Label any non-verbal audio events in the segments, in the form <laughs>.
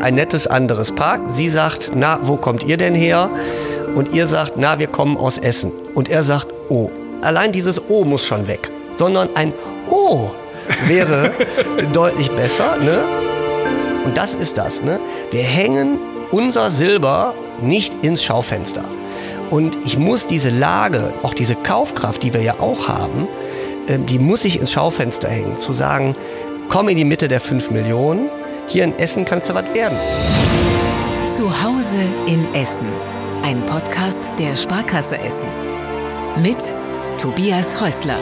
ein nettes anderes Park. Sie sagt, na, wo kommt ihr denn her? Und ihr sagt, na, wir kommen aus Essen. Und er sagt, oh. Allein dieses O muss schon weg. Sondern ein O wäre <laughs> deutlich besser. Ne? Und das ist das. Ne? Wir hängen unser Silber nicht ins Schaufenster. Und ich muss diese Lage, auch diese Kaufkraft, die wir ja auch haben, äh, die muss ich ins Schaufenster hängen. Zu sagen, komm in die Mitte der 5 Millionen, hier in Essen kannst du was werden. Zu Hause in Essen. Ein Podcast der Sparkasse Essen. Mit Tobias Häusler.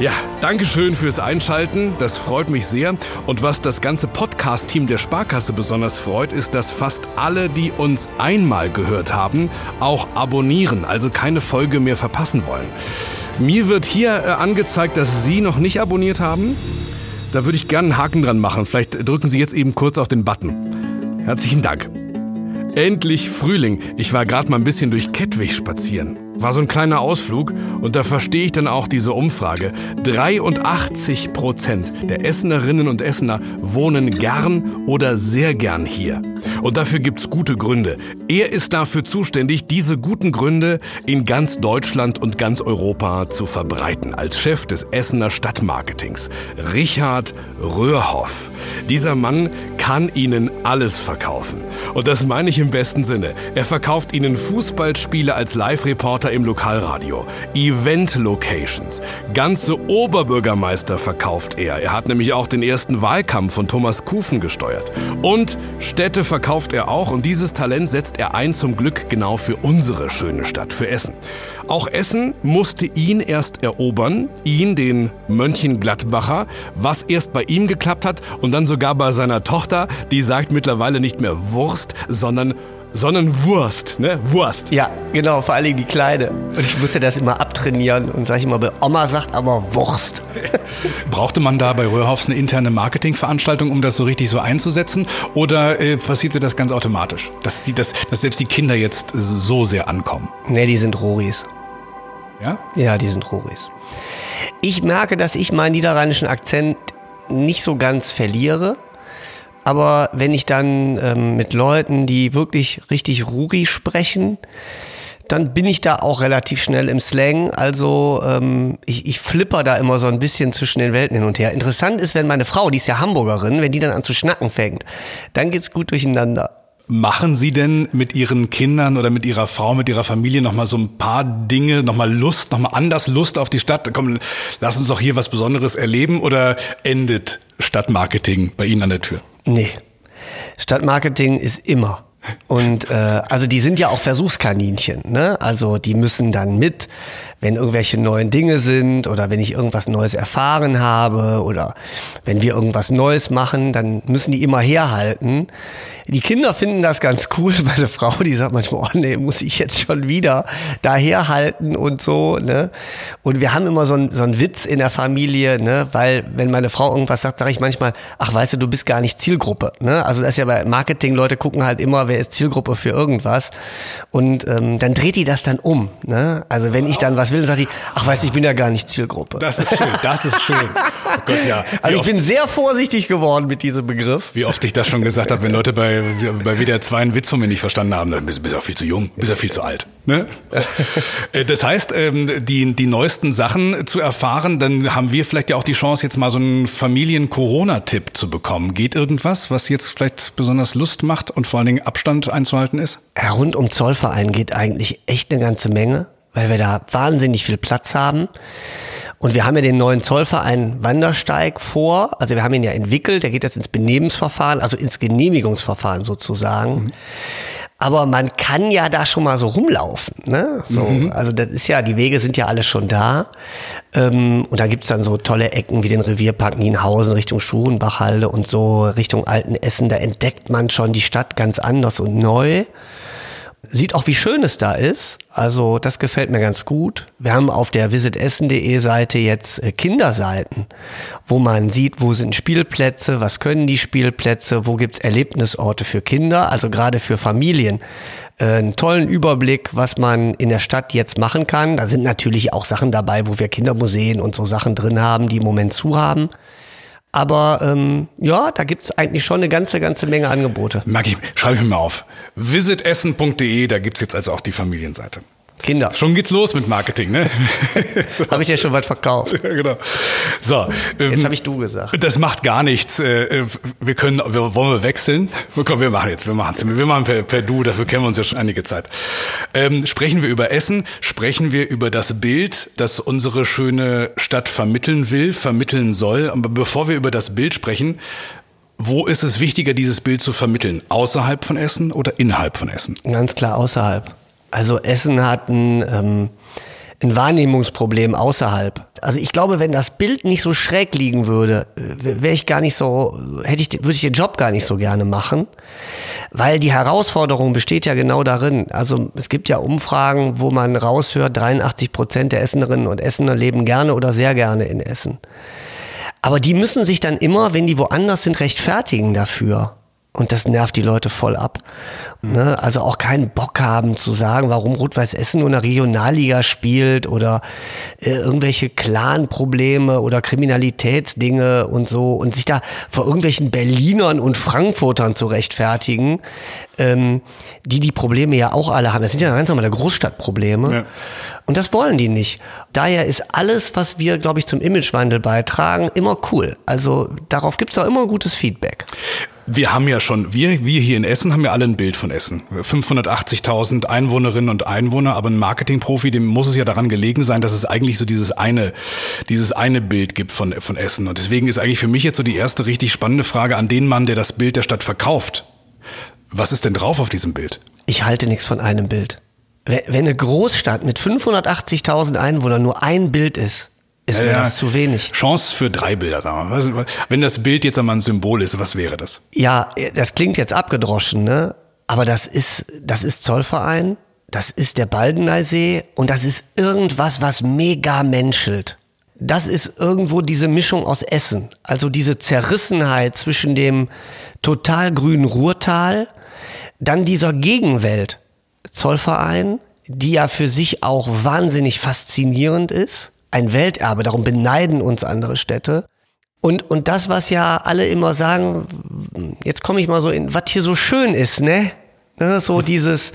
Ja, danke schön fürs Einschalten. Das freut mich sehr. Und was das ganze Podcast-Team der Sparkasse besonders freut, ist, dass fast alle, die uns einmal gehört haben, auch abonnieren, also keine Folge mehr verpassen wollen. Mir wird hier äh, angezeigt, dass Sie noch nicht abonniert haben. Da würde ich gerne einen Haken dran machen. Vielleicht drücken Sie jetzt eben kurz auf den Button. Herzlichen Dank. Endlich Frühling. Ich war gerade mal ein bisschen durch Kettwig spazieren. War so ein kleiner Ausflug und da verstehe ich dann auch diese Umfrage. 83 Prozent der Essenerinnen und Essener wohnen gern oder sehr gern hier. Und dafür gibt's gute Gründe. Er ist dafür zuständig, diese guten Gründe in ganz Deutschland und ganz Europa zu verbreiten. Als Chef des Essener Stadtmarketings. Richard Röhrhoff. Dieser Mann kann Ihnen alles verkaufen. Und das meine ich im besten Sinne. Er verkauft Ihnen Fußballspiele als Live-Reporter im Lokalradio, Event-Locations, ganze Oberbürgermeister verkauft er. Er hat nämlich auch den ersten Wahlkampf von Thomas Kufen gesteuert. Und Städte verkauft er auch und dieses Talent setzt er ein zum Glück genau für unsere schöne Stadt, für Essen. Auch Essen musste ihn erst erobern, ihn, den Mönchengladbacher, was erst bei ihm geklappt hat und dann sogar bei seiner Tochter, die sagt mittlerweile nicht mehr Wurst, sondern sondern Wurst, ne? Wurst. Ja, genau, vor allen Dingen die Kleine. Und ich musste das immer abtrainieren und sag ich immer, Oma sagt aber Wurst. <laughs> Brauchte man da bei Röhrhoffs eine interne Marketingveranstaltung, um das so richtig so einzusetzen? Oder äh, passierte das ganz automatisch? Dass, die, dass, dass selbst die Kinder jetzt so sehr ankommen? Ne, die sind Roris. Ja? Ja, die sind Roris. Ich merke, dass ich meinen niederrheinischen Akzent nicht so ganz verliere. Aber wenn ich dann ähm, mit Leuten, die wirklich richtig Ruri sprechen, dann bin ich da auch relativ schnell im Slang. Also ähm, ich, ich flipper da immer so ein bisschen zwischen den Welten hin und her. Interessant ist, wenn meine Frau, die ist ja Hamburgerin, wenn die dann an zu schnacken fängt, dann geht's gut durcheinander. Machen Sie denn mit Ihren Kindern oder mit Ihrer Frau, mit Ihrer Familie noch mal so ein paar Dinge, noch mal Lust, noch mal anders Lust auf die Stadt? Komm, lass uns doch hier was Besonderes erleben oder endet Stadtmarketing bei Ihnen an der Tür? Nee. Stadtmarketing ist immer. Und äh, also die sind ja auch Versuchskaninchen, ne? Also die müssen dann mit, wenn irgendwelche neuen Dinge sind oder wenn ich irgendwas Neues erfahren habe oder wenn wir irgendwas Neues machen, dann müssen die immer herhalten. Die Kinder finden das ganz cool. <laughs> Meine Frau, die sagt manchmal, oh nee, muss ich jetzt schon wieder daherhalten und so, ne? Und wir haben immer so einen so Witz in der Familie, ne? Weil wenn meine Frau irgendwas sagt, sage ich manchmal, ach weißt du, du bist gar nicht Zielgruppe, ne? Also das ist ja bei Marketing, Leute gucken halt immer, wer ist Zielgruppe für irgendwas. Und ähm, dann dreht die das dann um, ne? Also wenn ich dann was will, dann sagt die, ach weißt du, ich bin ja gar nicht Zielgruppe. Das ist schön, das ist schön. <laughs> Oh Gott, ja. Wie Also ich oft- bin sehr vorsichtig geworden mit diesem Begriff. Wie oft ich das schon gesagt habe, wenn Leute bei, bei WDR 2 einen Witz von mir nicht verstanden haben, dann bist du auch viel zu jung, bist ja viel zu alt. Ne? So. Äh, Das heißt, ähm, die, die neuesten Sachen zu erfahren, dann haben wir vielleicht ja auch die Chance, jetzt mal so einen Familien-Corona-Tipp zu bekommen. Geht irgendwas, was jetzt vielleicht besonders Lust macht und vor allen Dingen Abstand einzuhalten ist? Rund um Zollverein geht eigentlich echt eine ganze Menge, weil wir da wahnsinnig viel Platz haben. Und wir haben ja den neuen Zollverein Wandersteig vor. Also wir haben ihn ja entwickelt. Der geht jetzt ins Benehmensverfahren, also ins Genehmigungsverfahren sozusagen. Aber man kann ja da schon mal so rumlaufen. Ne? So, Also das ist ja, die Wege sind ja alle schon da. Ähm, und da gibt's dann so tolle Ecken wie den Revierpark Nienhausen Richtung Schurenbachhalde und so Richtung Altenessen. Da entdeckt man schon die Stadt ganz anders und neu. Sieht auch, wie schön es da ist. Also das gefällt mir ganz gut. Wir haben auf der visitessen.de Seite jetzt äh, Kinderseiten, wo man sieht, wo sind Spielplätze, was können die Spielplätze, wo gibt's Erlebnisorte für Kinder, also gerade für Familien. Äh, einen tollen Überblick, was man in der Stadt jetzt machen kann. Da sind natürlich auch Sachen dabei, wo wir Kindermuseen und so Sachen drin haben, die im Moment zu haben. Aber ähm, ja, da gibt's eigentlich schon eine ganze, ganze Menge Angebote. Mag ich, schreibe ich mir mal auf. Visitessen.de, da gibt's jetzt also auch die Familienseite. Kinder. Schon geht's los mit Marketing, ne? <laughs> Habe ich dir schon was verkauft. ja, genau. So, ähm, Jetzt habe ich du gesagt. Das macht gar nichts. Äh, Wir können, wir, wollen wir wechseln? Komm, wir machen jetzt, wir machen es. Wir machen per, per Du, dafür kennen wir uns ja schon einige Zeit. Ähm, sprechen wir über Essen, sprechen wir über das Bild, das unsere schöne Stadt vermitteln will, vermitteln soll. Aber bevor wir über das Bild sprechen, wo ist es wichtiger, dieses Bild zu vermitteln? Außerhalb von Essen oder innerhalb von Essen? Ganz klar außerhalb. Also Essen hat ein, ähm, ein Wahrnehmungsproblem außerhalb. Also ich glaube, wenn das Bild nicht so schräg liegen würde, wäre ich gar nicht so, hätte ich, würde ich den Job gar nicht so gerne machen, weil die Herausforderung besteht ja genau darin. Also es gibt ja Umfragen, wo man raushört, 83 Prozent der Essenerinnen und Essener leben gerne oder sehr gerne in Essen. Aber die müssen sich dann immer, wenn die woanders sind, rechtfertigen dafür. Und das nervt die Leute voll ab. Ne? Also auch keinen Bock haben zu sagen, warum Rot-Weiß Essen nur in der Regionalliga spielt oder äh, irgendwelche Clan-Probleme oder Kriminalitätsdinge und so und sich da vor irgendwelchen Berlinern und Frankfurtern zu rechtfertigen, ähm, die die Probleme ja auch alle haben. Das sind ja ganz normale Großstadtprobleme. Ja. Und das wollen die nicht. Daher ist alles, was wir, glaube ich, zum Imagewandel beitragen, immer cool. Also darauf gibt es auch immer gutes Feedback. Wir haben ja schon, wir, wir hier in Essen haben ja alle ein Bild von Essen. 580.000 Einwohnerinnen und Einwohner, aber ein Marketingprofi, dem muss es ja daran gelegen sein, dass es eigentlich so dieses eine, dieses eine Bild gibt von, von Essen. Und deswegen ist eigentlich für mich jetzt so die erste richtig spannende Frage an den Mann, der das Bild der Stadt verkauft. Was ist denn drauf auf diesem Bild? Ich halte nichts von einem Bild. Wenn eine Großstadt mit 580.000 Einwohnern nur ein Bild ist, ist mir das zu wenig. Chance für drei Bilder, sagen wir mal. Wenn das Bild jetzt einmal ein Symbol ist, was wäre das? Ja, das klingt jetzt abgedroschen, ne? Aber das ist, das ist Zollverein, das ist der Baldeneysee und das ist irgendwas, was mega menschelt. Das ist irgendwo diese Mischung aus Essen. Also diese Zerrissenheit zwischen dem total grünen Ruhrtal, dann dieser Gegenwelt. Zollverein, die ja für sich auch wahnsinnig faszinierend ist. Ein Welterbe, darum beneiden uns andere Städte. Und, und das, was ja alle immer sagen, jetzt komme ich mal so in, was hier so schön ist, ne? Ne, So dieses,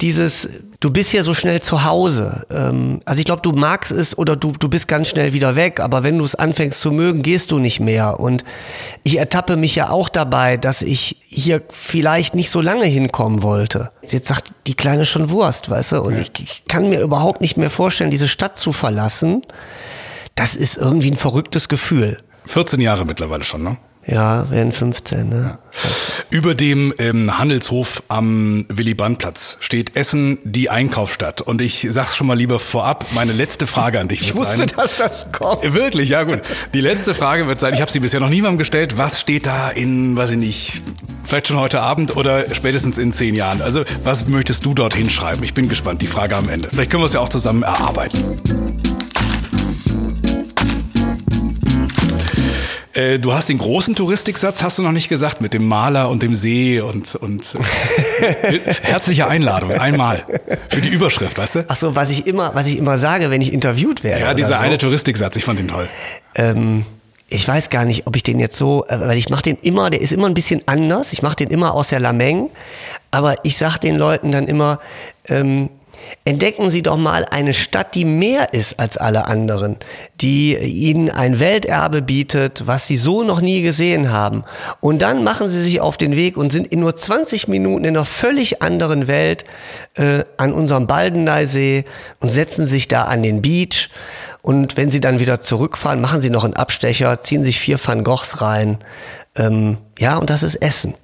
dieses, du bist hier so schnell zu Hause. Ähm, also ich glaube, du magst es oder du, du bist ganz schnell wieder weg, aber wenn du es anfängst zu mögen, gehst du nicht mehr. Und ich ertappe mich ja auch dabei, dass ich hier vielleicht nicht so lange hinkommen wollte. Jetzt sagt die Kleine schon Wurst, weißt du? Und ich, ich kann mir überhaupt nicht mehr vorstellen, diese Stadt zu verlassen. Das ist irgendwie ein verrücktes Gefühl. 14 Jahre mittlerweile schon, ne? Ja, werden 15, ne? Über dem ähm, Handelshof am Willy-Brandt-Platz steht Essen die Einkaufsstadt. Und ich sag's schon mal lieber vorab, meine letzte Frage an dich Ich wird wusste, sein. dass das kommt. Wirklich, ja gut. Die letzte Frage wird sein, ich habe sie bisher noch niemandem gestellt, was steht da in, weiß ich nicht, vielleicht schon heute Abend oder spätestens in zehn Jahren? Also was möchtest du dort hinschreiben? Ich bin gespannt, die Frage am Ende. Vielleicht können wir es ja auch zusammen erarbeiten. Äh, Du hast den großen Touristiksatz, hast du noch nicht gesagt, mit dem Maler und dem See und, und äh, <laughs> herzliche Einladung, einmal. Für die Überschrift, weißt du? Ach so, was ich immer, was ich immer sage, wenn ich interviewt werde. Ja, dieser so. eine Touristiksatz, ich fand den toll. ähm, ich weiß gar nicht, ob ich den jetzt so, äh, weil ich mache den immer, der ist immer ein bisschen anders. Ich mache den immer aus der Lameng, aber ich sag den Leuten dann immer, ähm, entdecken Sie doch mal eine Stadt, die mehr ist als alle anderen, die Ihnen ein Welterbe bietet, was Sie so noch nie gesehen haben. Und dann machen Sie sich auf den Weg und sind in nur 20 Minuten in einer völlig anderen Welt äh, an unserem Baldeneysee und setzen sich da an den Beach. Und wenn sie dann wieder zurückfahren, machen sie noch einen Abstecher, ziehen sich vier Van Goghs rein. Ähm, ja, und das ist Essen.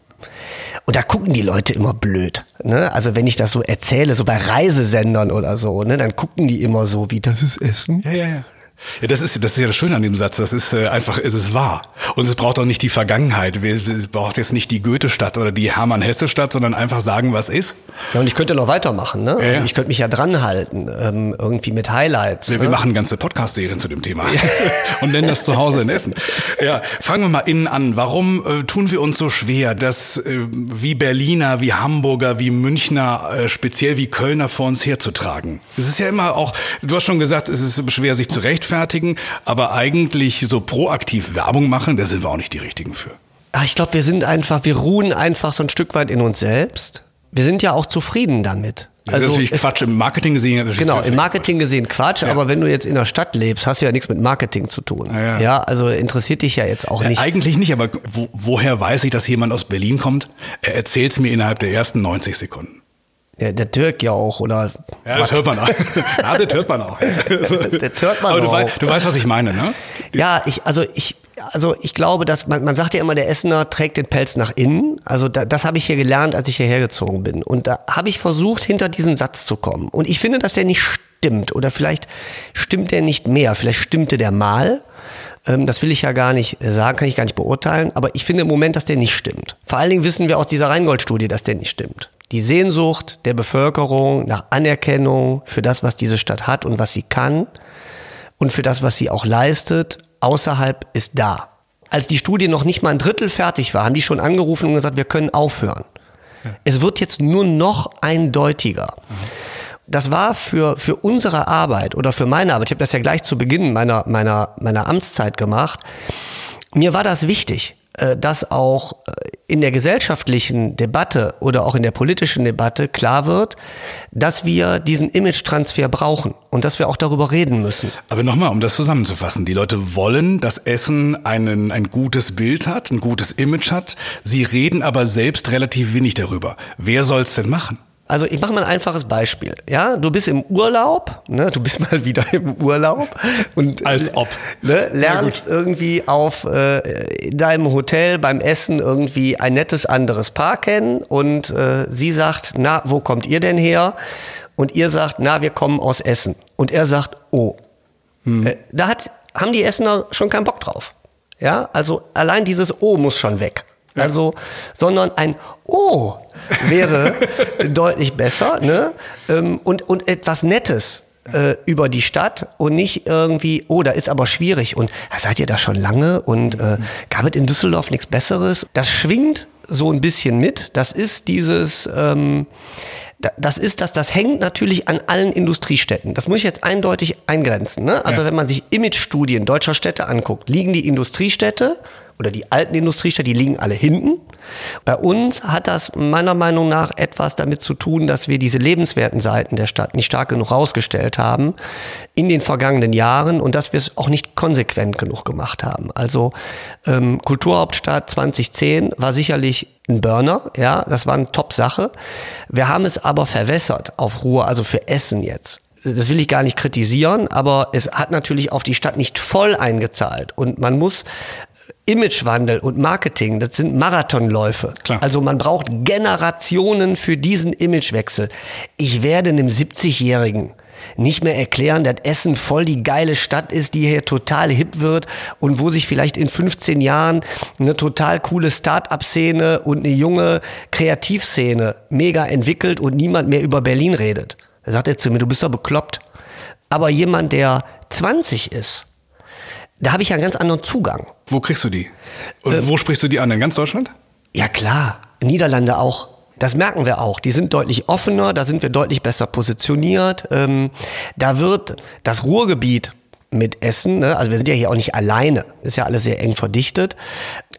Und da gucken die Leute immer blöd. Ne? Also wenn ich das so erzähle, so bei Reisesendern oder so, ne, dann gucken die immer so, wie das ist Essen. Ja, ja, ja. Ja, das ist, das ist ja das Schöne an dem Satz. Das ist äh, einfach, es ist wahr. Und es braucht auch nicht die Vergangenheit. Es braucht jetzt nicht die Goethe-Stadt oder die Hermann-Hesse-Stadt, sondern einfach sagen, was ist. Ja, und ich könnte noch weitermachen, ne? Ja, ja. Ich könnte mich ja dran halten, ähm, irgendwie mit Highlights. Wir, ne? wir machen ganze Podcast-Serien zu dem Thema <laughs> und nennen das zu Hause in Essen. Ja, fangen wir mal innen an. Warum äh, tun wir uns so schwer, dass äh, wie Berliner, wie Hamburger, wie Münchner, äh, speziell wie Kölner vor uns herzutragen? Es ist ja immer auch, du hast schon gesagt, es ist schwer, sich zu rechtfertigen. aber eigentlich so proaktiv Werbung machen, da sind wir auch nicht die Richtigen für. Ach, ich glaube, wir sind einfach, wir ruhen einfach so ein Stück weit in uns selbst. Wir sind ja auch zufrieden damit. Das also ist natürlich es, Quatsch. Im Marketing gesehen. Genau, im Marketing gesehen Quatsch. Ja. Aber wenn du jetzt in der Stadt lebst, hast du ja nichts mit Marketing zu tun. Ja, ja. ja also interessiert dich ja jetzt auch nicht. eigentlich nicht, aber wo, woher weiß ich, dass jemand aus Berlin kommt? Er erzählt es mir innerhalb der ersten 90 Sekunden. Der, der Türk ja auch, oder? Ja, das hört man auch. <laughs> ja, das hört man auch. <laughs> der hört man Aber du, auch. Weißt, du weißt, was ich meine, ne? Ja, ich, also ich, also ich glaube, dass man, man sagt ja immer, der Essener trägt den Pelz nach innen. Also da, das habe ich hier gelernt, als ich hierher gezogen bin. Und da habe ich versucht, hinter diesen Satz zu kommen. Und ich finde, dass der nicht stimmt. Oder vielleicht stimmt der nicht mehr. Vielleicht stimmte der mal. Ähm, das will ich ja gar nicht sagen, kann ich gar nicht beurteilen. Aber ich finde im Moment, dass der nicht stimmt. Vor allen Dingen wissen wir aus dieser Rheingold-Studie, dass der nicht stimmt. Die Sehnsucht der Bevölkerung nach Anerkennung für das, was diese Stadt hat und was sie kann und für das, was sie auch leistet, außerhalb ist da. Als die Studie noch nicht mal ein Drittel fertig war, haben die schon angerufen und gesagt, wir können aufhören. Ja. Es wird jetzt nur noch eindeutiger. Mhm. Das war für, für unsere Arbeit oder für meine Arbeit, ich habe das ja gleich zu Beginn meiner, meiner, meiner Amtszeit gemacht, mir war das wichtig. Äh, dass auch äh, in der gesellschaftlichen Debatte oder auch in der politischen Debatte klar wird, dass wir diesen Image-Transfer brauchen und dass wir auch darüber reden müssen. Aber nochmal, um das zusammenzufassen, die Leute wollen, dass Essen einen, ein gutes Bild hat, ein gutes Image hat. Sie reden aber selbst relativ wenig darüber. Wer soll es denn machen? Also ich mache mal ein einfaches Beispiel. Ja, du bist im Urlaub, ne, du bist <laughs> mal wieder im Urlaub und als ob ne, lernst irgendwie auf äh, in deinem Hotel beim Essen irgendwie ein nettes anderes Paar kennen und äh, sie sagt, na, wo kommt ihr denn her? Und ihr sagt, na, wir kommen aus Essen. Und er sagt, oh. Hm. Äh, da hat, haben die Essener schon keinen Bock drauf. Ja, also allein dieses Oh muss schon weg. Also, sondern ein Oh wäre <laughs> deutlich besser, ne? Ähm, und, und etwas Nettes äh, über die Stadt und nicht irgendwie, oh, da ist aber schwierig und seid ihr da schon lange und äh, gab es in Düsseldorf nichts Besseres? Das schwingt so ein bisschen mit. Das ist dieses, ähm, das ist das, das hängt natürlich an allen Industriestädten. Das muss ich jetzt eindeutig eingrenzen. Ne? Also ja. wenn man sich Imagestudien deutscher Städte anguckt, liegen die Industriestädte oder die alten Industriestädte, die liegen alle hinten. Bei uns hat das meiner Meinung nach etwas damit zu tun, dass wir diese lebenswerten Seiten der Stadt nicht stark genug rausgestellt haben in den vergangenen Jahren und dass wir es auch nicht konsequent genug gemacht haben. Also ähm, Kulturhauptstadt 2010 war sicherlich ein Burner, ja, das war eine Top-Sache. Wir haben es aber verwässert auf Ruhe, also für Essen jetzt das will ich gar nicht kritisieren, aber es hat natürlich auf die Stadt nicht voll eingezahlt. Und man muss Imagewandel und Marketing, das sind Marathonläufe. Klar. Also man braucht Generationen für diesen Imagewechsel. Ich werde einem 70-Jährigen nicht mehr erklären, dass Essen voll die geile Stadt ist, die hier total hip wird und wo sich vielleicht in 15 Jahren eine total coole Start-up-Szene und eine junge Kreativszene mega entwickelt und niemand mehr über Berlin redet. Da sagt er zu mir, du bist doch bekloppt. Aber jemand, der 20 ist, da habe ich ja einen ganz anderen Zugang. Wo kriegst du die? Und äh, wo sprichst du die an? In ganz Deutschland? Ja klar, Niederlande auch. Das merken wir auch. Die sind deutlich offener, da sind wir deutlich besser positioniert. Ähm, da wird das Ruhrgebiet mit Essen, ne? also wir sind ja hier auch nicht alleine, ist ja alles sehr eng verdichtet.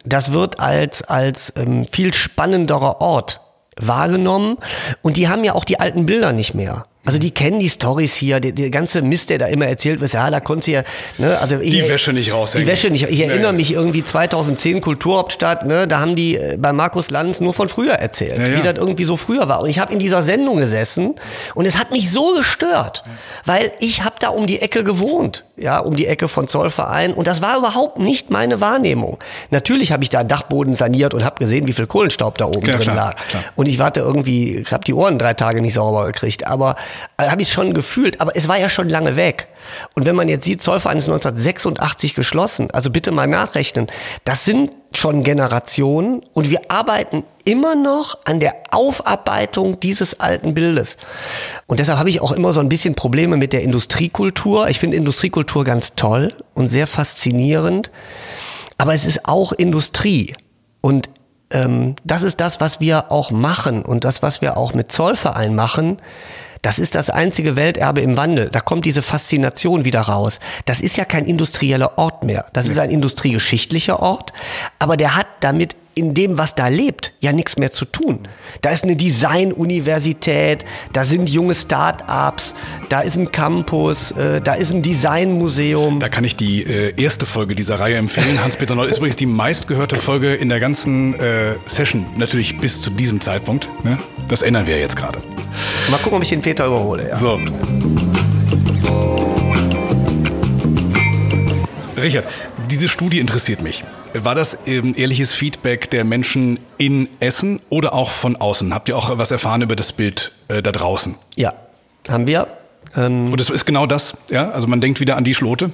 Das wird als, als ähm, viel spannenderer Ort wahrgenommen und die haben ja auch die alten Bilder nicht mehr. Also die kennen die Stories hier, die, die ganze Mist, der da immer erzählt wird. Ja, da konnte sie ja, ne, also ich, die Wäsche nicht raushängen. Die Wäsche nicht. Ich erinnere nee. mich irgendwie 2010 Kulturhauptstadt, ne, da haben die äh, bei Markus Lanz nur von früher erzählt, ja, ja. wie das irgendwie so früher war. Und ich habe in dieser Sendung gesessen und es hat mich so gestört, weil ich habe da um die Ecke gewohnt, ja, um die Ecke von Zollverein und das war überhaupt nicht meine Wahrnehmung. Natürlich habe ich da Dachboden saniert und habe gesehen, wie viel Kohlenstaub da oben ja, drin klar, lag. Klar. Und ich warte irgendwie, habe die Ohren drei Tage nicht sauber gekriegt, aber also habe ich schon gefühlt, aber es war ja schon lange weg. Und wenn man jetzt sieht, Zollverein ist 1986 geschlossen, also bitte mal nachrechnen, das sind schon Generationen und wir arbeiten immer noch an der Aufarbeitung dieses alten Bildes. Und deshalb habe ich auch immer so ein bisschen Probleme mit der Industriekultur. Ich finde Industriekultur ganz toll und sehr faszinierend, aber es ist auch Industrie. Und ähm, das ist das, was wir auch machen und das, was wir auch mit Zollverein machen Das ist das einzige Welterbe im Wandel. Da kommt diese Faszination wieder raus. Das ist ja kein industrieller Ort mehr. Das ist ein industriegeschichtlicher Ort, aber der hat damit in dem, was da lebt, ja nichts mehr zu tun. Da ist eine Design-Universität, da sind junge Start-ups, da ist ein Campus, äh, da ist ein Designmuseum. Da kann ich die äh, erste Folge dieser Reihe empfehlen. <laughs> Hans-Peter Noll ist übrigens die meistgehörte Folge in der ganzen äh, Session, natürlich bis zu diesem Zeitpunkt. Ne? Das ändern wir jetzt gerade. Mal gucken, ob ich den Peter überhole. Ja. So. Richard, diese Studie interessiert mich. War das ähm, ehrliches Feedback der Menschen in Essen oder auch von außen? Habt ihr auch was erfahren über das Bild äh, da draußen? Ja, haben wir. Ähm, Und es ist genau das, ja? Also man denkt wieder an die Schlote.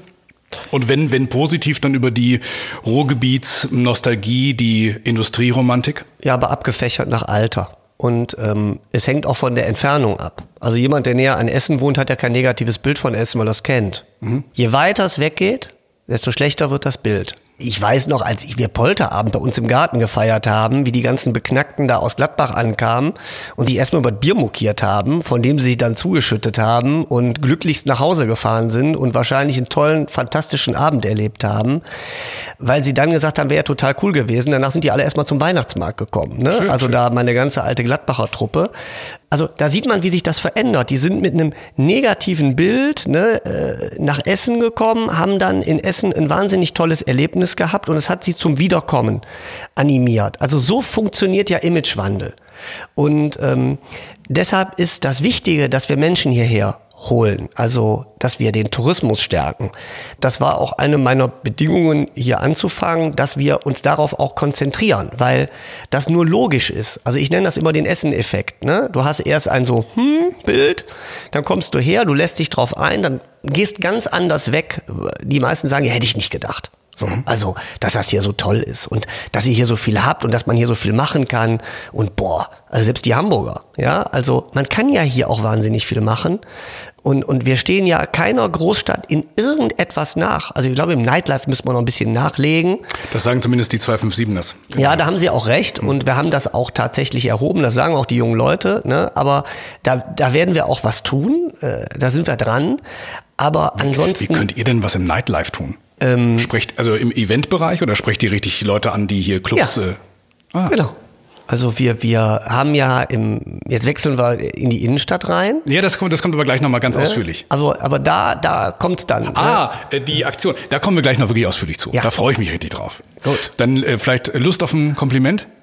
Und wenn, wenn positiv, dann über die Ruhrgebietsnostalgie, die Industrieromantik? Ja, aber abgefächert nach Alter. Und ähm, es hängt auch von der Entfernung ab. Also jemand, der näher an Essen wohnt, hat ja kein negatives Bild von Essen, weil er es kennt. Mhm. Je weiter es weggeht, desto schlechter wird das Bild. Ich weiß noch, als wir Polterabend bei uns im Garten gefeiert haben, wie die ganzen Beknackten da aus Gladbach ankamen und sich erstmal über Bier mokiert haben, von dem sie sich dann zugeschüttet haben und glücklichst nach Hause gefahren sind und wahrscheinlich einen tollen, fantastischen Abend erlebt haben, weil sie dann gesagt haben, wäre total cool gewesen. Danach sind die alle erstmal zum Weihnachtsmarkt gekommen. Ne? Schön, also schön. da meine ganze alte Gladbacher Truppe. Also da sieht man, wie sich das verändert. Die sind mit einem negativen Bild ne, äh, nach Essen gekommen, haben dann in Essen ein wahnsinnig tolles Erlebnis gehabt und es hat sie zum Wiederkommen animiert. Also so funktioniert ja Imagewandel. Und ähm, deshalb ist das Wichtige, dass wir Menschen hierher holen, also dass wir den Tourismus stärken. Das war auch eine meiner Bedingungen, hier anzufangen, dass wir uns darauf auch konzentrieren, weil das nur logisch ist. Also ich nenne das immer den Essen-Effekt. Ne? Du hast erst ein so hm, Bild, dann kommst du her, du lässt dich drauf ein, dann gehst ganz anders weg. Die meisten sagen, ja, hätte ich nicht gedacht. So, also, dass das hier so toll ist und dass ihr hier so viel habt und dass man hier so viel machen kann und boah, also selbst die Hamburger, ja, also man kann ja hier auch wahnsinnig viel machen und, und wir stehen ja keiner Großstadt in irgendetwas nach. Also ich glaube, im Nightlife müssen wir noch ein bisschen nachlegen. Das sagen zumindest die 257ers. Ja, da haben sie auch recht und wir haben das auch tatsächlich erhoben, das sagen auch die jungen Leute, ne? aber da, da werden wir auch was tun, äh, da sind wir dran, aber ansonsten... Wie könnt ihr denn was im Nightlife tun? Ähm, sprecht also im Eventbereich oder sprecht ihr richtig Leute an, die hier Clubs? Ja. Äh, ah. Genau. Also wir, wir haben ja im, jetzt wechseln wir in die Innenstadt rein. Ja, das kommt, das kommt aber gleich nochmal ganz ausführlich. Also, aber da, da kommt's dann. ne? Ah, äh, die Aktion. Da kommen wir gleich noch wirklich ausführlich zu. Ja. Da freue ich mich richtig drauf. Gut. Dann äh, vielleicht Lust auf ein Kompliment? <laughs>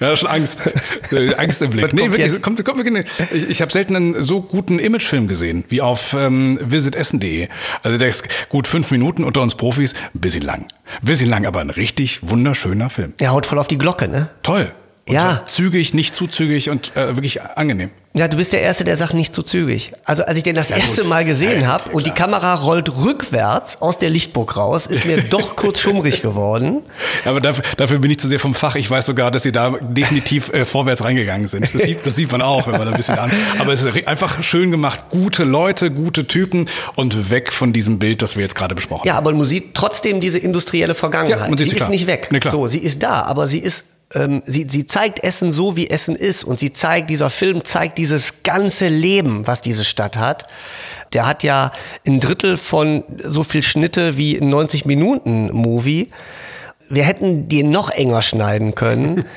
Ja, schon Angst. Äh, Angst im Blick. Was Nee, kommt wirklich, jetzt? kommt, kommt wirklich. Ich, ich habe selten einen so guten Imagefilm gesehen wie auf ähm, visitessen.de. Also der ist gut fünf Minuten unter uns Profis, ein bisschen lang. Ein bisschen lang, aber ein richtig wunderschöner Film. Er haut voll auf die Glocke, ne? Toll. Und Ja. Zügig, nicht zu zügig und äh, wirklich angenehm. Ja, du bist der Erste, der sagt nicht zu zügig. Also als ich den das Ja, erste gut. Mal gesehen Ja, habe ja, und die. Kamera rollt rückwärts aus der Lichtburg raus, ist mir doch <laughs> kurz schummrig geworden. Aber dafür, dafür bin ich zu sehr vom Fach. Ich weiß sogar, dass sie da definitiv äh, vorwärts reingegangen sind. Das sieht, das sieht man auch, wenn man da ein bisschen an. Aber es ist einfach schön gemacht. Gute Leute, gute Typen und weg von diesem Bild, das wir jetzt gerade besprochen Ja, aber man sieht trotzdem diese industrielle Vergangenheit. Ja, man sieht die sie ist klar. nicht weg. Nee. So, sie ist da, aber sie ist ähm, sie, sie zeigt Essen so, wie Essen ist. Und sie zeigt, dieser Film zeigt dieses ganze Leben, was diese Stadt hat. Der hat ja ein Drittel von so viel Schnitte wie ein 90-Minuten-Movie. Wir hätten den noch enger schneiden können. <laughs>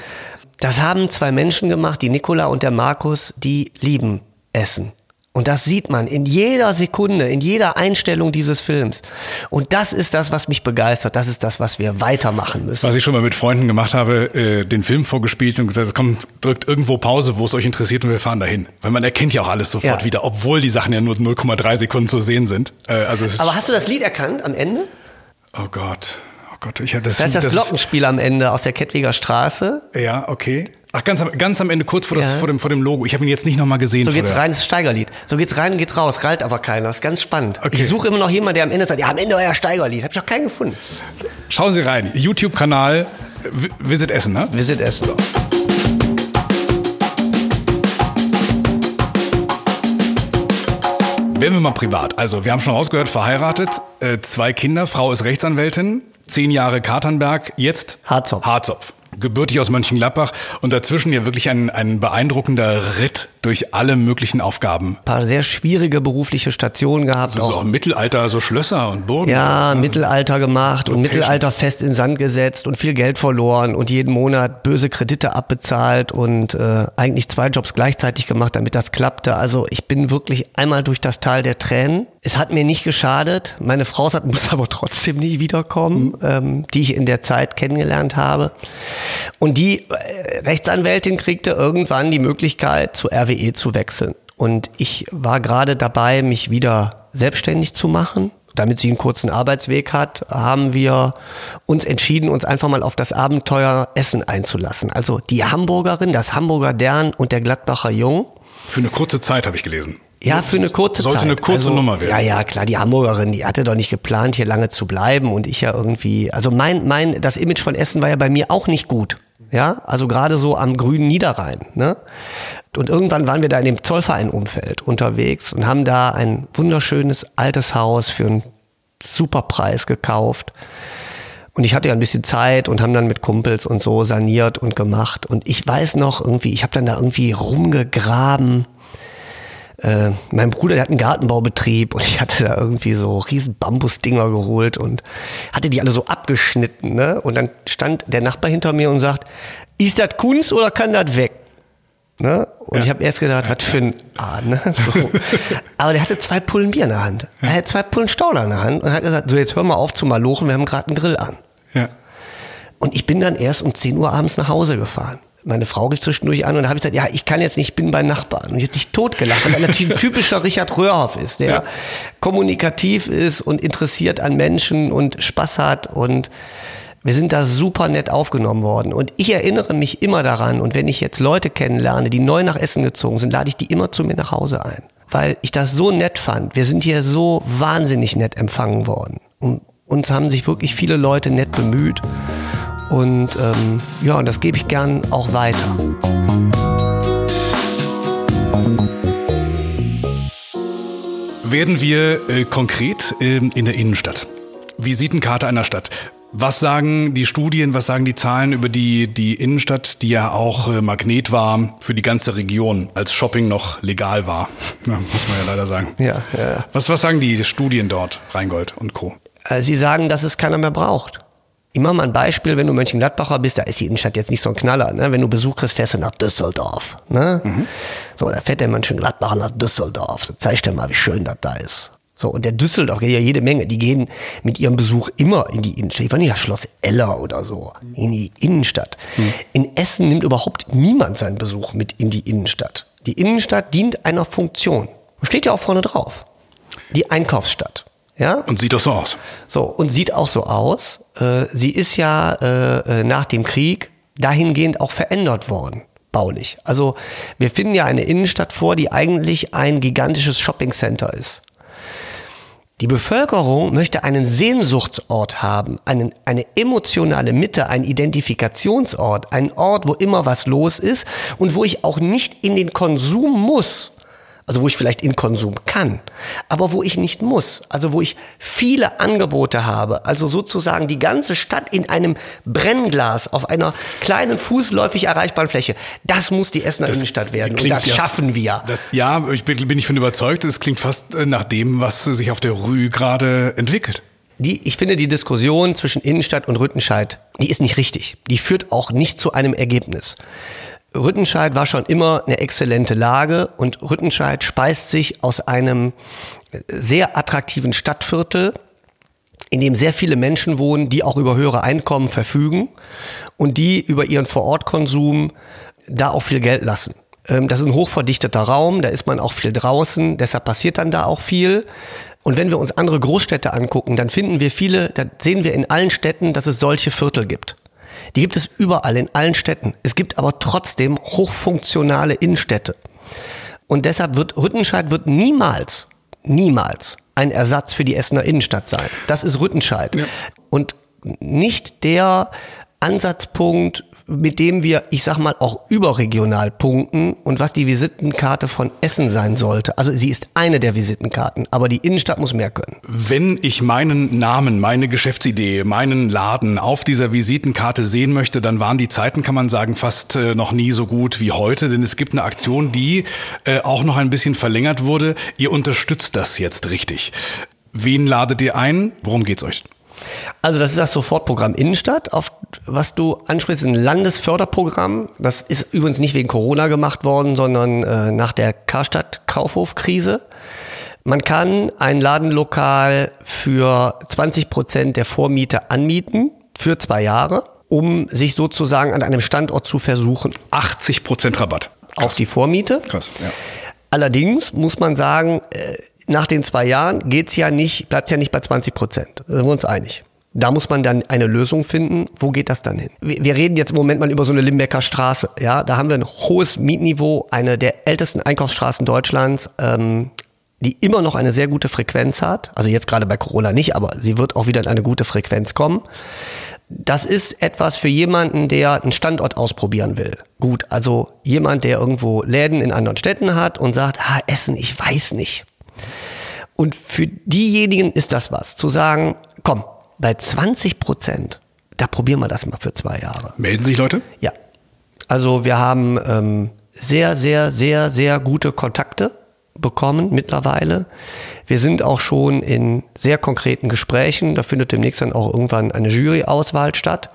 Das haben zwei Menschen gemacht, die Nicola und der Markus, die lieben Essen. Und das sieht man in jeder Sekunde, in jeder Einstellung dieses Films. Und das ist das, was mich begeistert. Das ist das, was wir weitermachen müssen. Was ich schon mal mit Freunden gemacht habe, äh, den Film vorgespielt und gesagt, komm, drückt irgendwo Pause, wo es euch interessiert und wir fahren dahin. Weil man erkennt ja auch alles sofort Ja. wieder, obwohl die Sachen ja nur 0,3 Sekunden zu sehen sind. Äh, also Aber hast du das Lied erkannt am Ende? oh Gott, oh Gott, ich hatte das. Das ist das, Glockenspiel am Ende aus der Kettwiger Straße. Ja, okay. Ach, ganz am, ganz am Ende, kurz vor, das, Ja. vor, dem, vor dem Logo. Ich habe ihn jetzt nicht nochmal gesehen. So geht's der- rein, das ist Steigerlied. So geht's rein, geht's raus, rallt aber keiner. Das ist ganz spannend. Okay. Ich suche immer noch jemanden, der am Ende sagt, ja, am Ende euer Steigerlied. Hab ich noch keinen gefunden. Schauen Sie rein. YouTube-Kanal Vi- Visit Essen, ne? Sind Essen. Werden wir mal privat. Also, wir haben schon rausgehört, verheiratet, äh, zwei Kinder, Frau ist Rechtsanwältin, zehn Jahre Katernberg, jetzt Harzopf. Harzopf. Gebürtig aus Mönchengladbach und dazwischen ja wirklich ein, ein beeindruckender Ritt durch alle möglichen Aufgaben. Ein paar sehr schwierige berufliche Stationen gehabt. Also auch, auch im Mittelalter so Schlösser und Burgen. Ja, und? Mittelalter gemacht Locations. und Mittelalter fest in Sand gesetzt und viel Geld verloren und jeden Monat böse Kredite abbezahlt und äh, eigentlich zwei Jobs gleichzeitig gemacht, damit das klappte. Also ich bin wirklich einmal durch das Tal der Tränen. Es hat mir nicht geschadet. Meine Frau sagt, muss aber trotzdem nie wiederkommen, mhm. ähm, die ich in der Zeit kennengelernt habe. Und die äh, Rechtsanwältin kriegte irgendwann die Möglichkeit, zu RWE zu wechseln. Und ich war gerade dabei, mich wieder selbstständig zu machen. Damit sie einen kurzen Arbeitsweg hat, haben wir uns entschieden, uns einfach mal auf das Abenteuer Essen einzulassen. Also die Hamburgerin, das Hamburger Dern und der Gladbacher Jung. Für eine kurze Zeit habe ich gelesen. Ja, für eine kurze Sollte Zeit. Sollte eine kurze also, Nummer werden. Ja, ja, klar, die Hamburgerin, die hatte doch nicht geplant, hier lange zu bleiben und ich ja irgendwie, also mein, mein, das Image von Essen war ja bei mir auch nicht gut. Ja, also gerade so am grünen Niederrhein, ne? Und irgendwann waren wir da in dem Zollverein-Umfeld unterwegs und haben da ein wunderschönes altes Haus für einen super Preis gekauft. Und ich hatte ja ein bisschen Zeit und haben dann mit Kumpels und so saniert und gemacht. Und ich weiß noch irgendwie, ich habe dann da irgendwie rumgegraben äh, mein Bruder, der hat einen Gartenbaubetrieb und ich hatte da irgendwie so riesen Bambusdinger geholt und hatte die alle so abgeschnitten. Ne? Und dann stand der Nachbar hinter mir und sagt, ist das Kunst oder kann das weg? Ne? Und ja. ich habe erst gedacht, was für ein Ah, ne? <laughs> So. Aber der hatte zwei Pullen Bier in der Hand. Er hatte zwei Pullen Stauder in der Hand und hat gesagt, so jetzt hör mal auf zu malochen, wir haben gerade einen Grill an. Ja. Und ich bin dann erst um 10 Uhr abends nach Hause gefahren meine Frau rief zwischendurch an und da habe ich gesagt, ja, ich kann jetzt nicht, ich bin bei Nachbarn. Und jetzt sich totgelacht, weil er natürlich ein typischer <laughs> Richard Röhrhoff ist, der ja. kommunikativ ist und interessiert an Menschen und Spaß hat und wir sind da super nett aufgenommen worden. Und ich erinnere mich immer daran, und wenn ich jetzt Leute kennenlerne, die neu nach Essen gezogen sind, lade ich die immer zu mir nach Hause ein. Weil ich das so nett fand. Wir sind hier so wahnsinnig nett empfangen worden. Und uns haben sich wirklich viele Leute nett bemüht. Und ähm, ja, das gebe ich gern auch weiter. Werden wir äh, konkret äh, in der Innenstadt? Visitenkarte einer Stadt. Was sagen die Studien, was sagen die Zahlen über die, die Innenstadt, die ja auch äh, Magnet war für die ganze Region, als Shopping noch legal war? <laughs> Ja, muss man ja leider sagen. Ja, ja. Was, was sagen die Studien dort, Rheingold und Co.? Äh, sie sagen, dass es keiner mehr braucht. Ich mache mal ein Beispiel, wenn du Mönchengladbacher bist, da ist die Innenstadt jetzt nicht so ein Knaller. Ne? Wenn du Besuch kriegst, fährst du nach Düsseldorf. Ne? Mhm. So, da fährt der Mönchengladbacher nach Düsseldorf. Da zeigst dir mal, wie schön das da ist. So, und der Düsseldorf geht ja jede Menge. Die gehen mit ihrem Besuch immer in die Innenstadt. Ich war nicht das Schloss Eller oder so. In die Innenstadt. Mhm. In Essen nimmt überhaupt niemand seinen Besuch mit in die Innenstadt. Die Innenstadt dient einer Funktion. Steht ja auch vorne drauf. Die Einkaufsstadt. Ja? Und sieht doch so aus. So, und sieht auch so aus. Äh, sie ist ja äh, äh, nach dem Krieg dahingehend auch verändert worden, baulich. Also wir finden ja eine Innenstadt vor, die eigentlich ein gigantisches Shoppingcenter ist. Die Bevölkerung möchte einen Sehnsuchtsort haben, einen, eine emotionale Mitte, einen Identifikationsort, einen Ort, wo immer was los ist und wo ich auch nicht in den Konsum muss, also wo ich vielleicht in Konsum kann, aber wo ich nicht muss, also wo ich viele Angebote habe, also sozusagen die ganze Stadt in einem Brennglas auf einer kleinen fußläufig erreichbaren Fläche. Das muss die Essener das Innenstadt werden und das ja, schaffen wir. Das, ja, ich bin, bin ich von überzeugt, es klingt fast äh, nach dem, was sich auf der Rue gerade entwickelt. Die, ich finde die Diskussion zwischen Innenstadt und Rüttenscheid, die ist nicht richtig. Die führt auch nicht zu einem Ergebnis. Rüttenscheid war schon immer eine exzellente Lage und Rüttenscheid speist sich aus einem sehr attraktiven Stadtviertel, in dem sehr viele Menschen wohnen, die auch über höhere Einkommen verfügen und die über ihren Vorortkonsum da auch viel Geld lassen. Ähm, das ist ein hochverdichteter Raum, da ist man auch viel draußen, deshalb passiert dann da auch viel. Und wenn wir uns andere Großstädte angucken, dann finden wir viele, da sehen wir in allen Städten, dass es solche Viertel gibt. Die gibt es überall in allen Städten. Es gibt aber trotzdem hochfunktionale Innenstädte. Und deshalb wird Rüttenscheid wird niemals, niemals ein Ersatz für die Essener Innenstadt sein. Das ist Rüttenscheid. Ja. Und nicht der Ansatzpunkt mit dem wir, ich sag mal, auch überregional punkten und was die Visitenkarte von Essen sein sollte. Also sie ist eine der Visitenkarten, aber die Innenstadt muss mehr können. Wenn ich meinen Namen, meine Geschäftsidee, meinen Laden auf dieser Visitenkarte sehen möchte, dann waren die Zeiten, kann man sagen, fast äh, noch nie so gut wie heute, denn es gibt eine Aktion, die äh, auch noch ein bisschen verlängert wurde. Ihr unterstützt das jetzt richtig. Wen ladet ihr ein? Worum geht's euch? Also das ist das Sofortprogramm Innenstadt, auf was du ansprichst, ein Landesförderprogramm. Das ist übrigens nicht wegen Corona gemacht worden, sondern äh, nach der Karstadt-Kaufhof-Krise. Man kann ein Ladenlokal für 20 Prozent der Vormiete anmieten für zwei Jahre, um sich sozusagen an einem Standort zu versuchen. 80 Prozent Rabatt. Krass. Auf die Vormiete. Krass, ja. Allerdings muss man sagen, äh, nach den zwei Jahren geht's ja nicht, bleibt ja nicht bei 20 Prozent. Da sind wir uns einig. Da muss man dann eine Lösung finden. Wo geht das dann hin? Wir reden jetzt im Moment mal über so eine Limbecker Straße. Ja, da haben wir ein hohes Mietniveau, eine der ältesten Einkaufsstraßen Deutschlands, ähm, die immer noch eine sehr gute Frequenz hat. Also jetzt gerade bei Corona nicht, aber sie wird auch wieder in eine gute Frequenz kommen. Das ist etwas für jemanden, der einen Standort ausprobieren will. Gut, also jemand, der irgendwo Läden in anderen Städten hat und sagt, ah, Essen, ich weiß nicht. Und für diejenigen ist das was, zu sagen, komm, bei 20 Prozent, da probieren wir das mal für zwei Jahre. Melden sich Leute? Ja. Also wir haben ähm, sehr, sehr, sehr, sehr gute Kontakte bekommen mittlerweile. Wir sind auch schon in sehr konkreten Gesprächen. Da findet demnächst dann auch irgendwann eine Juryauswahl statt.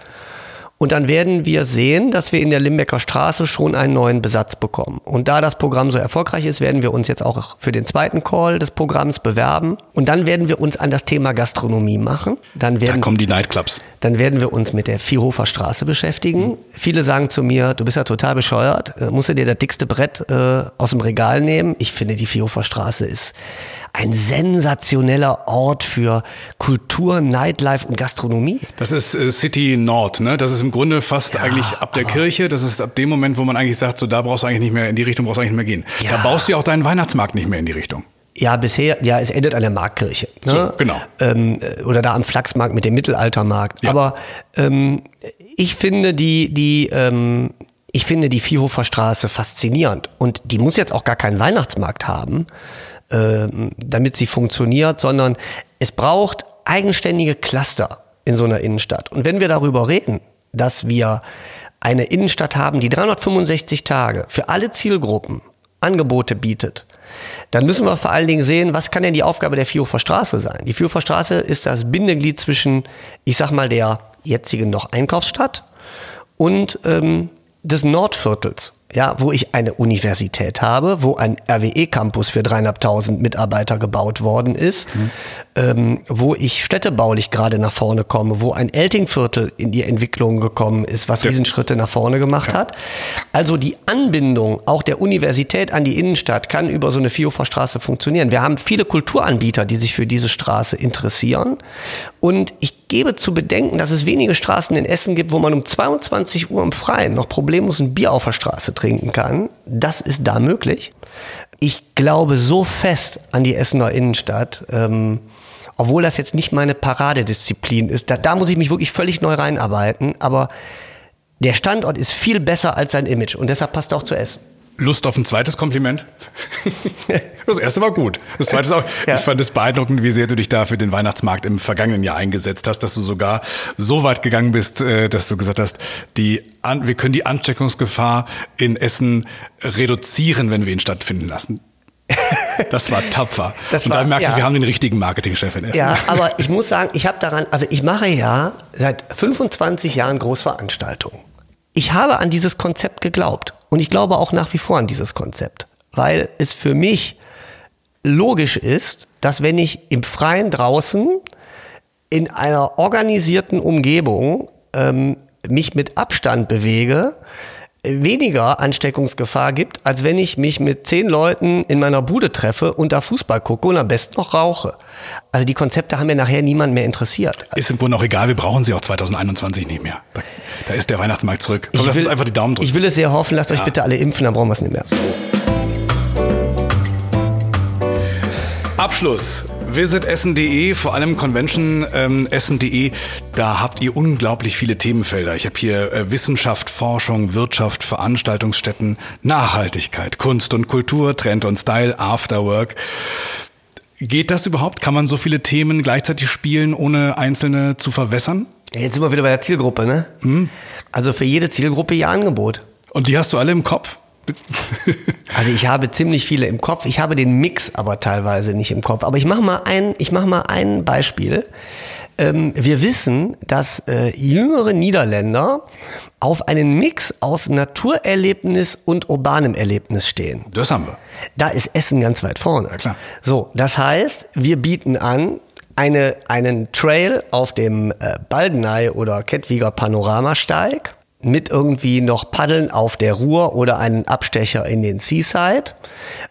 Und dann werden wir sehen, dass wir in der Limbecker Straße schon einen neuen Besatz bekommen. Und da das Programm so erfolgreich ist, werden wir uns jetzt auch für den zweiten Call des Programms bewerben. Und dann werden wir uns an das Thema Gastronomie machen. Dann werden, da kommen die Nightclubs. Dann werden wir uns mit der Vierhofer Straße beschäftigen. Mhm. Viele sagen zu mir, du bist ja total bescheuert. Äh, musst du dir das dickste Brett äh, aus dem Regal nehmen? Ich finde, die Vierhofer Straße ist ein sensationeller Ort für Kultur, Nightlife und Gastronomie. Das ist äh, City Nord, ne? Das ist im Grunde fast ja, eigentlich ab der Kirche. Das ist ab dem Moment, wo man eigentlich sagt, so da brauchst du eigentlich nicht mehr, in die Richtung brauchst du eigentlich nicht mehr gehen. Ja. Da baust du ja auch deinen Weihnachtsmarkt nicht mehr in die Richtung. Ja, bisher, ja, es endet an der Marktkirche. Ne? So, genau. Ähm, oder da am Flachsmarkt mit dem Mittelaltermarkt. Ja. Aber ähm, ich finde die, die, ähm, ich finde die Viehhofer Straße faszinierend. Und die muss jetzt auch gar keinen Weihnachtsmarkt haben, ähm, damit sie funktioniert, sondern es braucht eigenständige Cluster in so einer Innenstadt. Und wenn wir darüber reden, dass wir eine Innenstadt haben, die 365 Tage für alle Zielgruppen Angebote bietet, dann müssen wir vor allen Dingen sehen, was kann denn die Aufgabe der Vierhofer Straße sein? Die Vierhofer Straße ist das Bindeglied zwischen, ich sag mal, der jetzigen noch Einkaufsstadt und ähm, des Nordviertels ja, wo ich eine Universität habe, wo ein RWE-Campus für dreieinhalbtausend Mitarbeiter gebaut worden ist, mhm. ähm, wo ich städtebaulich gerade nach vorne komme, wo ein Eltingviertel in die Entwicklung gekommen ist, was ja. Riesenschritte nach vorne gemacht ja. hat. Also die Anbindung auch der Universität an die Innenstadt kann über so eine Vierhofer funktionieren. Wir haben viele Kulturanbieter, die sich für diese Straße interessieren. Und ich gebe zu bedenken, dass es wenige Straßen in Essen gibt, wo man um 22 Uhr im Freien noch problemlos ein Bier auf der Straße trinken kann. Das ist da möglich. Ich glaube so fest an die Essener Innenstadt, ähm, obwohl das jetzt nicht meine Paradedisziplin ist. Da, da muss ich mich wirklich völlig neu reinarbeiten. Aber der Standort ist viel besser als sein Image und deshalb passt er auch zu Essen. Lust auf ein zweites Kompliment? <laughs> Das erste war gut. Das zweite ist auch, ja. ich fand es beeindruckend, wie sehr du dich da für den Weihnachtsmarkt im vergangenen Jahr eingesetzt hast, dass du sogar so weit gegangen bist, äh, dass du gesagt hast, die, wir können die Ansteckungsgefahr in Essen reduzieren, wenn wir ihn stattfinden lassen. <laughs> Das war tapfer. Das und war, da merke ja. ich, wir haben den richtigen Marketingchef in Essen. Ja, aber ich muss sagen, ich habe daran, also ich mache ja seit 25 Jahren Großveranstaltungen. Ich habe an dieses Konzept geglaubt. Und ich glaube auch nach wie vor an dieses Konzept, weil es für mich logisch ist, dass wenn ich im Freien draußen in einer organisierten Umgebung ähm, mich mit Abstand bewege, weniger Ansteckungsgefahr gibt, als wenn ich mich mit zehn Leuten in meiner Bude treffe und da Fußball gucke und am besten noch rauche. Also die Konzepte haben ja nachher niemand mehr interessiert. Ist im Grunde auch egal, wir brauchen sie auch 2021 nicht mehr. Da, da ist der Weihnachtsmarkt zurück. Komm, lass uns einfach die Daumen drücken. Ich will es sehr hoffen, lasst ja. euch bitte alle impfen, dann brauchen wir es nicht mehr. So. Visitessen.de, vor allem Convention ähm, essen.de, da habt ihr unglaublich viele Themenfelder. Ich habe hier äh, Wissenschaft, Forschung, Wirtschaft, Veranstaltungsstätten, Nachhaltigkeit, Kunst und Kultur, Trend und Style, Afterwork. Geht das überhaupt? Kann man so viele Themen gleichzeitig spielen, ohne einzelne zu verwässern? Jetzt sind wir wieder bei der Zielgruppe, ne? Mhm. Also für jede Zielgruppe ihr Angebot. Und die hast du alle im Kopf? <laughs> also ich habe ziemlich viele im Kopf. Ich habe den Mix aber teilweise nicht im Kopf. Aber ich mache mal ein, ich mache mal ein Beispiel. Ähm, wir wissen, dass äh, jüngere Niederländer auf einen Mix aus Naturerlebnis und urbanem Erlebnis stehen. Das haben wir. Da ist Essen ganz weit vorne. Ja, klar. So, das heißt, wir bieten an, eine, einen Trail auf dem äh, Baldeney oder Kettwiger Panoramasteig mit irgendwie noch Paddeln auf der Ruhr oder einen Abstecher in den Seaside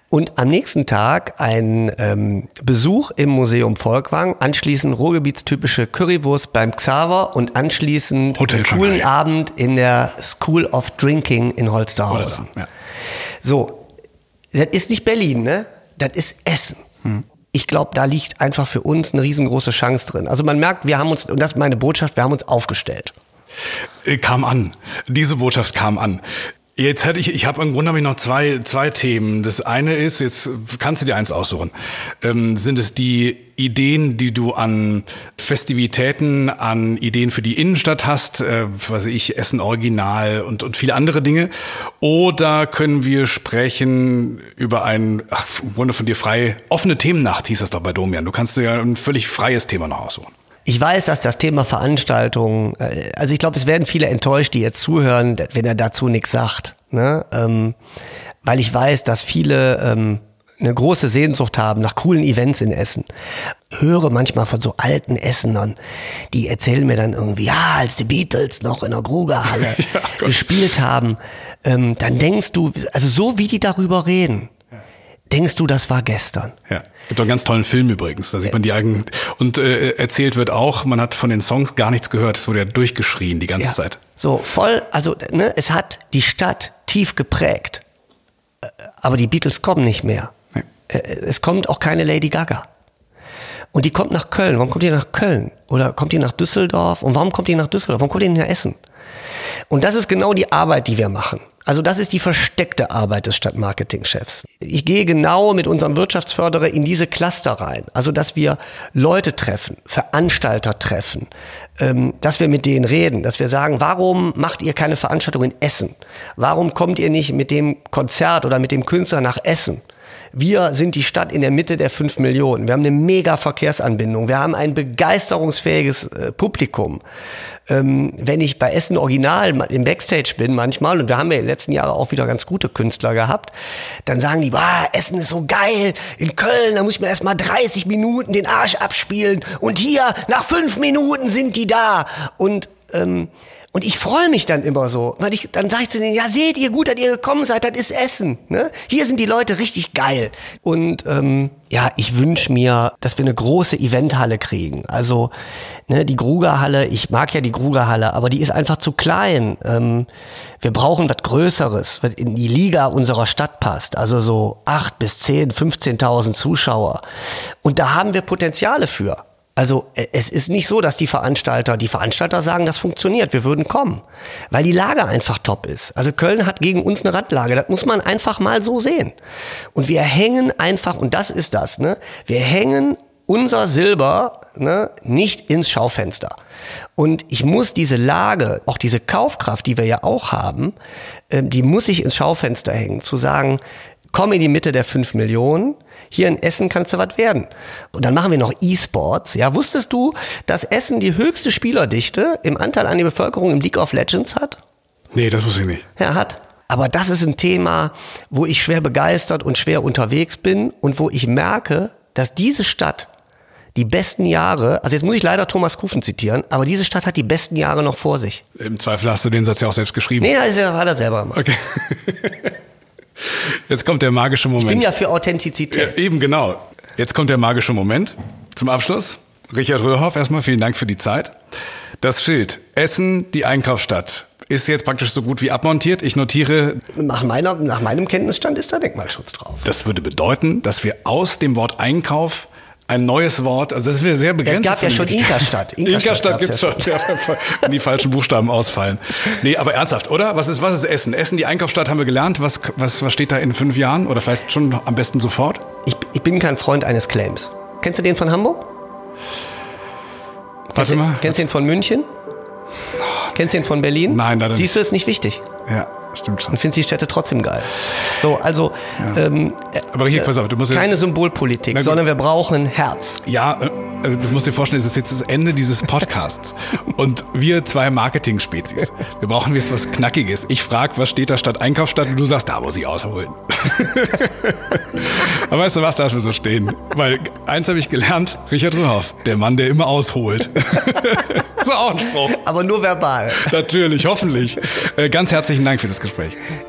und am nächsten Tag ein ähm, Besuch im Museum Volkwang, anschließend Ruhrgebietstypische Currywurst beim Xaver und anschließend Hotel einen coolen Abend in der School of Drinking in Holsterhausen. So, ja. so, das ist nicht Berlin, ne? Das ist Essen. Hm. Ich glaube, da liegt einfach für uns eine riesengroße Chance drin. Also man merkt, wir haben uns, und das ist meine Botschaft, wir haben uns aufgestellt. Äh, kam an. Diese Botschaft kam an. Jetzt hätte ich, ich habe im Grunde hab ich noch zwei, zwei Themen. Das eine ist, jetzt kannst du dir eins aussuchen. Ähm, sind es die Ideen, die du an Festivitäten, an Ideen für die Innenstadt hast, äh, was ich, Essen Original und, und viele andere Dinge? Oder können wir sprechen über ein, ach, im Grunde von dir frei, offene Themennacht hieß das doch bei Domian. Du kannst dir ja ein völlig freies Thema noch aussuchen. Ich weiß, dass das Thema Veranstaltung, äh, also ich glaube, es werden viele enttäuscht, die jetzt zuhören, wenn er dazu nichts sagt. Ne? Ähm, weil ich weiß, dass viele ähm, eine große Sehnsucht haben nach coolen Events in Essen. Höre manchmal von so alten Essenern, die erzählen mir dann irgendwie, ja, als die Beatles noch in der Grugerhalle <laughs> ja, gespielt haben, ähm, dann denkst du, also so wie die darüber reden, denkst du, das war gestern. Ja. Gibt doch einen ganz tollen Film übrigens. Da sieht man die eigenen. Und äh, erzählt wird auch, man hat von den Songs gar nichts gehört. Es wurde ja durchgeschrien die ganze ja. Zeit. So, voll, also ne, es hat die Stadt tief geprägt. Äh, aber die Beatles kommen nicht mehr. Nee. Äh, es kommt auch keine Lady Gaga. Und die kommt nach Köln. Warum kommt die nach Köln? Oder kommt die nach Düsseldorf? Und warum kommt die nach Düsseldorf? Warum kommt die nach Essen? Und das ist genau die Arbeit, die wir machen. Also das ist die versteckte Arbeit des Stadtmarketingchefs. Ich gehe genau mit unserem Wirtschaftsförderer in diese Cluster rein. Also dass wir Leute treffen, Veranstalter treffen, ähm, dass wir mit denen reden, dass wir sagen, warum macht ihr keine Veranstaltung in Essen? Warum kommt ihr nicht mit dem Konzert oder mit dem Künstler nach Essen? Wir sind die Stadt in der Mitte der fünf Millionen. Wir haben eine mega Verkehrsanbindung. Wir haben ein begeisterungsfähiges äh, Publikum. Ähm, wenn ich bei Essen Original im Backstage bin manchmal, und wir haben ja in den letzten Jahren auch wieder ganz gute Künstler gehabt, dann sagen die, bah, Essen ist so geil. In Köln, da muss ich mir erst mal 30 Minuten den Arsch abspielen. Und hier, nach fünf Minuten sind die da. Und ähm, und ich freue mich dann immer so, weil ich, dann sage ich zu denen, ja seht ihr, gut, dass ihr gekommen seid, das ist Essen. Ne? Hier sind die Leute richtig geil. Und ähm, ja, ich wünsche mir, dass wir eine große Eventhalle kriegen. Also ne, die Grugerhalle, ich mag ja die Grugerhalle, aber die ist einfach zu klein. Ähm, wir brauchen was Größeres, was in die Liga unserer Stadt passt. Also so acht bis zehn, 15.000 Zuschauer. Und da haben wir Potenziale für. Also äh, es ist nicht so, dass die Veranstalter, die Veranstalter sagen, das funktioniert, wir würden kommen, weil die Lage einfach top ist. Also Köln hat gegen uns eine Randlage, das muss man einfach mal so sehen. Und wir hängen einfach, und das ist das, ne? wir hängen unser Silber ne, nicht ins Schaufenster. Und ich muss diese Lage, auch diese Kaufkraft, die wir ja auch haben, äh, die muss ich ins Schaufenster hängen, zu sagen, komm in die Mitte der 5 Millionen, hier in Essen kannst du was werden. Und dann machen wir noch E-Sports. Ja, wusstest du, dass Essen die höchste Spielerdichte im Anteil an die Bevölkerung im League of Legends hat? Nee, das wusste ich nicht. Ja, hat. Aber das ist ein Thema, wo ich schwer begeistert und schwer unterwegs bin und wo ich merke, dass diese Stadt die besten Jahre, also jetzt muss ich leider Thomas Kufen zitieren, aber diese Stadt hat die besten Jahre noch vor sich. Im Zweifel hast du den Satz ja auch selbst geschrieben. Nee, das hat er selber gemacht. Okay. <laughs> Jetzt kommt der magische Moment. Ich bin ja für Authentizität. Ja, eben genau. Jetzt kommt der magische Moment. Zum Abschluss. Richard Röhrhoff, erstmal vielen Dank für die Zeit. Das Schild Essen, die Einkaufsstadt, ist jetzt praktisch so gut wie abmontiert. Ich notiere. Nach, meiner, nach meinem Kenntnisstand ist da Denkmalschutz drauf. Das würde bedeuten, dass wir aus dem Wort Einkauf ein neues Wort. Also das wäre sehr begrenzt. Es gab ja schon <laughs> Inka-Stadt. Inka-Stadt gibt's schon. Ja, wenn die falschen Buchstaben ausfallen. Nee, aber ernsthaft, oder? Was ist, was ist Essen? Essen, die Einkaufsstadt haben wir gelernt. Was, was, was steht da in fünf Jahren? Oder vielleicht schon am besten sofort? Ich, ich bin kein Freund eines Claims. Kennst du den von Hamburg? Warte mal. Kennst du den von München? Kennst du den von Berlin? Nein, leider Siehst du, ist nicht wichtig. Ja, stimmt schon. Und findest die Städte trotzdem geil. So, also Ja. ähm, Aber hier, pass auf, du musst ja- keine Symbolpolitik, Na gut. sondern wir brauchen Herz. Ja, äh, also du musst dir vorstellen, es ist jetzt das Ende dieses Podcasts. <laughs> und wir zwei Marketing-Spezies. Wir brauchen jetzt was Knackiges. Ich frage, was steht da statt Einkaufsstadt? Und du sagst, da muss ich ausholen. <laughs> Aber weißt du was, lassen wir so stehen. Weil eins habe ich gelernt, Richard Rühoff, der Mann, der immer ausholt. <laughs> so auch ein Spruch. Aber nur verbal. Natürlich, hoffentlich. Äh, Ganz herzlichen Dank für das Gespräch.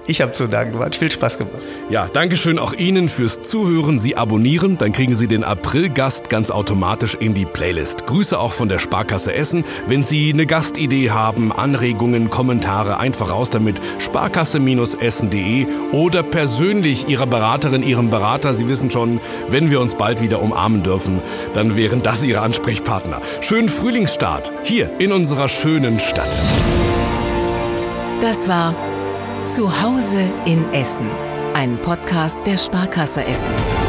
Ich habe zu danken. Hat viel Spaß gemacht. Ja, Dankeschön auch Ihnen fürs Zuhören. Sie abonnieren, dann kriegen Sie den April-Gast ganz automatisch in die Playlist. Grüße auch von der Sparkasse Essen. Wenn Sie eine Gastidee haben, Anregungen, Kommentare, einfach raus damit. Sparkasse-essen.de oder persönlich Ihrer Beraterin, Ihrem Berater. Sie wissen schon, wenn wir uns bald wieder umarmen dürfen, dann wären das Ihre Ansprechpartner. Schönen Frühlingsstart hier in unserer schönen Stadt. Das war Zuhause in Essen, ein Podcast der Sparkasse Essen.